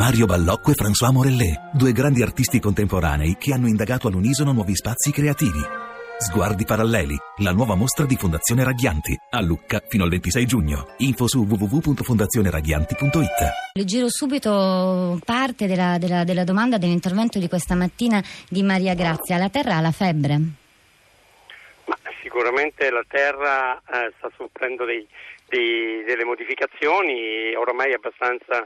Mario Ballocco e François Morellet, due grandi artisti contemporanei che hanno indagato all'unisono nuovi spazi creativi. Sguardi paralleli, la nuova mostra di Fondazione Raghianti, a Lucca fino al 26 giugno. Info su www.fondazioneraghianti.it. Le giro subito parte della, della, della domanda dell'intervento di questa mattina di Maria Grazia. La Terra ha la febbre? Ma sicuramente la Terra eh, sta soffrendo dei, dei, delle modificazioni, oramai è abbastanza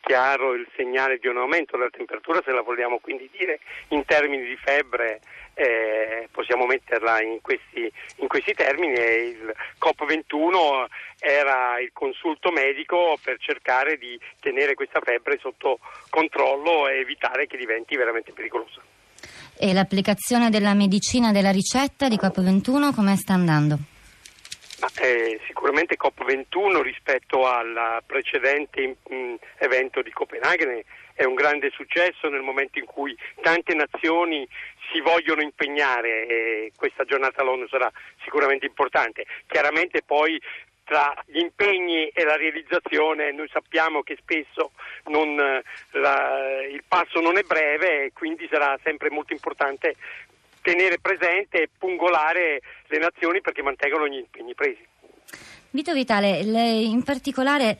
chiaro il segnale di un aumento della temperatura, se la vogliamo quindi dire in termini di febbre eh, possiamo metterla in questi, in questi termini il COP21 era il consulto medico per cercare di tenere questa febbre sotto controllo e evitare che diventi veramente pericolosa. E l'applicazione della medicina della ricetta di COP21 come sta andando? Eh, sicuramente COP21 rispetto al precedente mh, mm, evento di Copenaghen è un grande successo nel momento in cui tante nazioni si vogliono impegnare e questa giornata all'ONU sarà sicuramente importante. Chiaramente poi tra gli impegni e la realizzazione noi sappiamo che spesso non, la, il passo non è breve e quindi sarà sempre molto importante tenere presente e pungolare le nazioni perché mantengano gli impegni presi. Vito Vitale, in particolare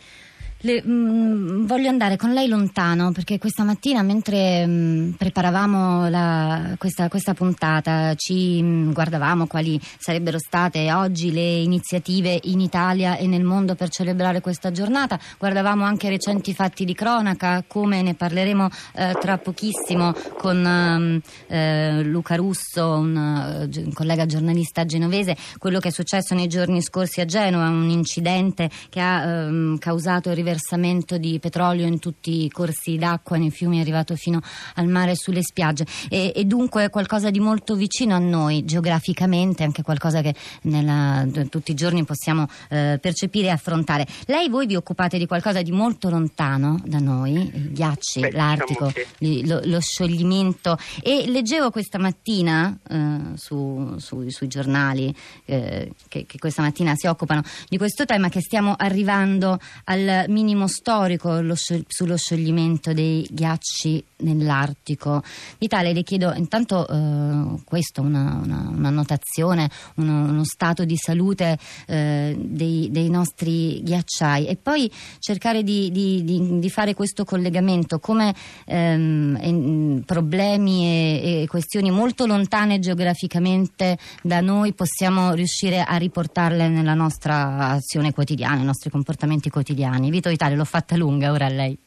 le, mh, mm, voglio andare con lei lontano perché questa mattina mentre mh, mm, preparavamo la, questa, questa, puntata ci mh, mm, guardavamo quali sarebbero state oggi le iniziative in Italia e nel mondo per celebrare questa giornata, guardavamo anche recenti fatti di cronaca come ne parleremo eh, tra pochissimo con eh, Luca Russo, un, un collega giornalista genovese, quello che è successo nei giorni scorsi a Genova, un incidente che ha ehm, causato il riversamento di petrolio in tutti i corsi d'acqua, nei fiumi, è arrivato fino al mare e sulle spiagge e, e dunque qualcosa di molto vicino a noi geograficamente, anche qualcosa che nella, tutti i giorni possiamo eh, percepire e affrontare. Lei, voi vi occupate di qualcosa di molto lontano da noi, i ghiacci, Beh, l'Artico, diciamo che... lo, lo, scioglimento e leggevo questa mattina eh, su, su, sui giornali eh, che, che questa mattina si occupano di questo tema che stiamo arrivando al minimo storico sullo scioglimento dei ghiacci nell'Artico. Vitale, le chiedo intanto eh, questo, una, una, una notazione, uno, uno, stato di salute eh, dei, dei, nostri ghiacciai e poi cercare di, di, di, di fare questo collegamento come ehm, problemi e, e, questioni molto lontane geograficamente da noi possiamo riuscire a riportarle nella nostra azione quotidiana, nei nostri comportamenti quotidiani. Vito Vitale, l'ho fatta lunga ora a lei.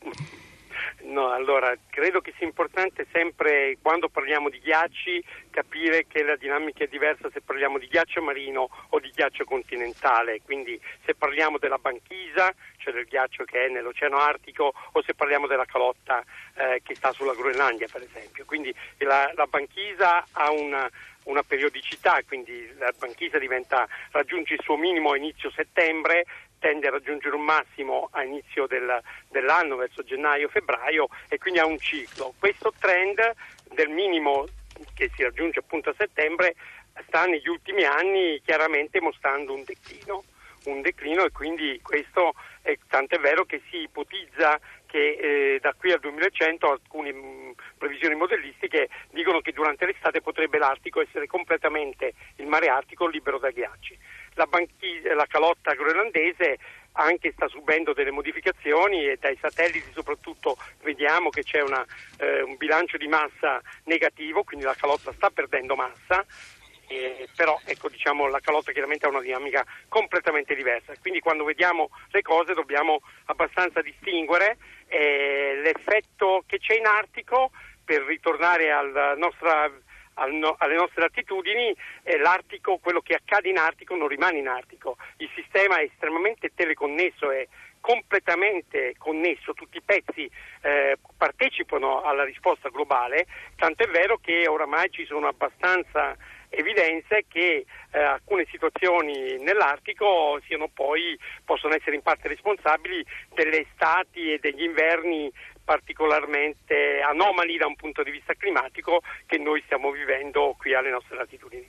No, allora credo che sia importante sempre quando parliamo di ghiacci capire che la dinamica è diversa se parliamo di ghiaccio marino o di ghiaccio continentale, quindi se parliamo della banchisa, cioè del ghiaccio che è nell'Oceano Artico, o se parliamo della calotta eh, che sta sulla Groenlandia per esempio. Quindi la, la banchisa ha una, una periodicità, quindi la banchisa diventa, raggiunge il suo minimo a inizio settembre, tende a raggiungere un massimo a inizio del, dell'anno, verso gennaio-febbraio, e quindi ha un ciclo. Questo trend del minimo che si raggiunge appunto a settembre sta negli ultimi anni chiaramente mostrando un declino, un declino e quindi questo è tanto è vero che si ipotizza che eh, da qui al 2100 alcune mh, mm, previsioni modellistiche dicono che durante l'estate potrebbe l'Artico essere completamente il mare Artico libero da ghiacci la, banchisa, la calotta groenlandese anche sta subendo delle modificazioni e dai satelliti soprattutto vediamo che c'è una, eh, un bilancio di massa negativo, quindi la calotta sta perdendo massa. Eh, però ecco, diciamo, la calotta chiaramente ha una dinamica completamente diversa, quindi quando vediamo le cose dobbiamo abbastanza distinguere eh, l'effetto che c'è in Artico per ritornare alla nostra alle nostre latitudini, eh, l'Artico, quello che accade in Artico non rimane in Artico. Il sistema è estremamente teleconnesso, è completamente connesso, tutti i pezzi eh, partecipano alla risposta globale, tanto è vero che oramai ci sono abbastanza evidenze che eh, alcune situazioni nell'Artico poi, possono essere in parte responsabili delle estati e degli inverni particolarmente anomali da un punto di vista climatico che noi stiamo vivendo qui alle nostre latitudini.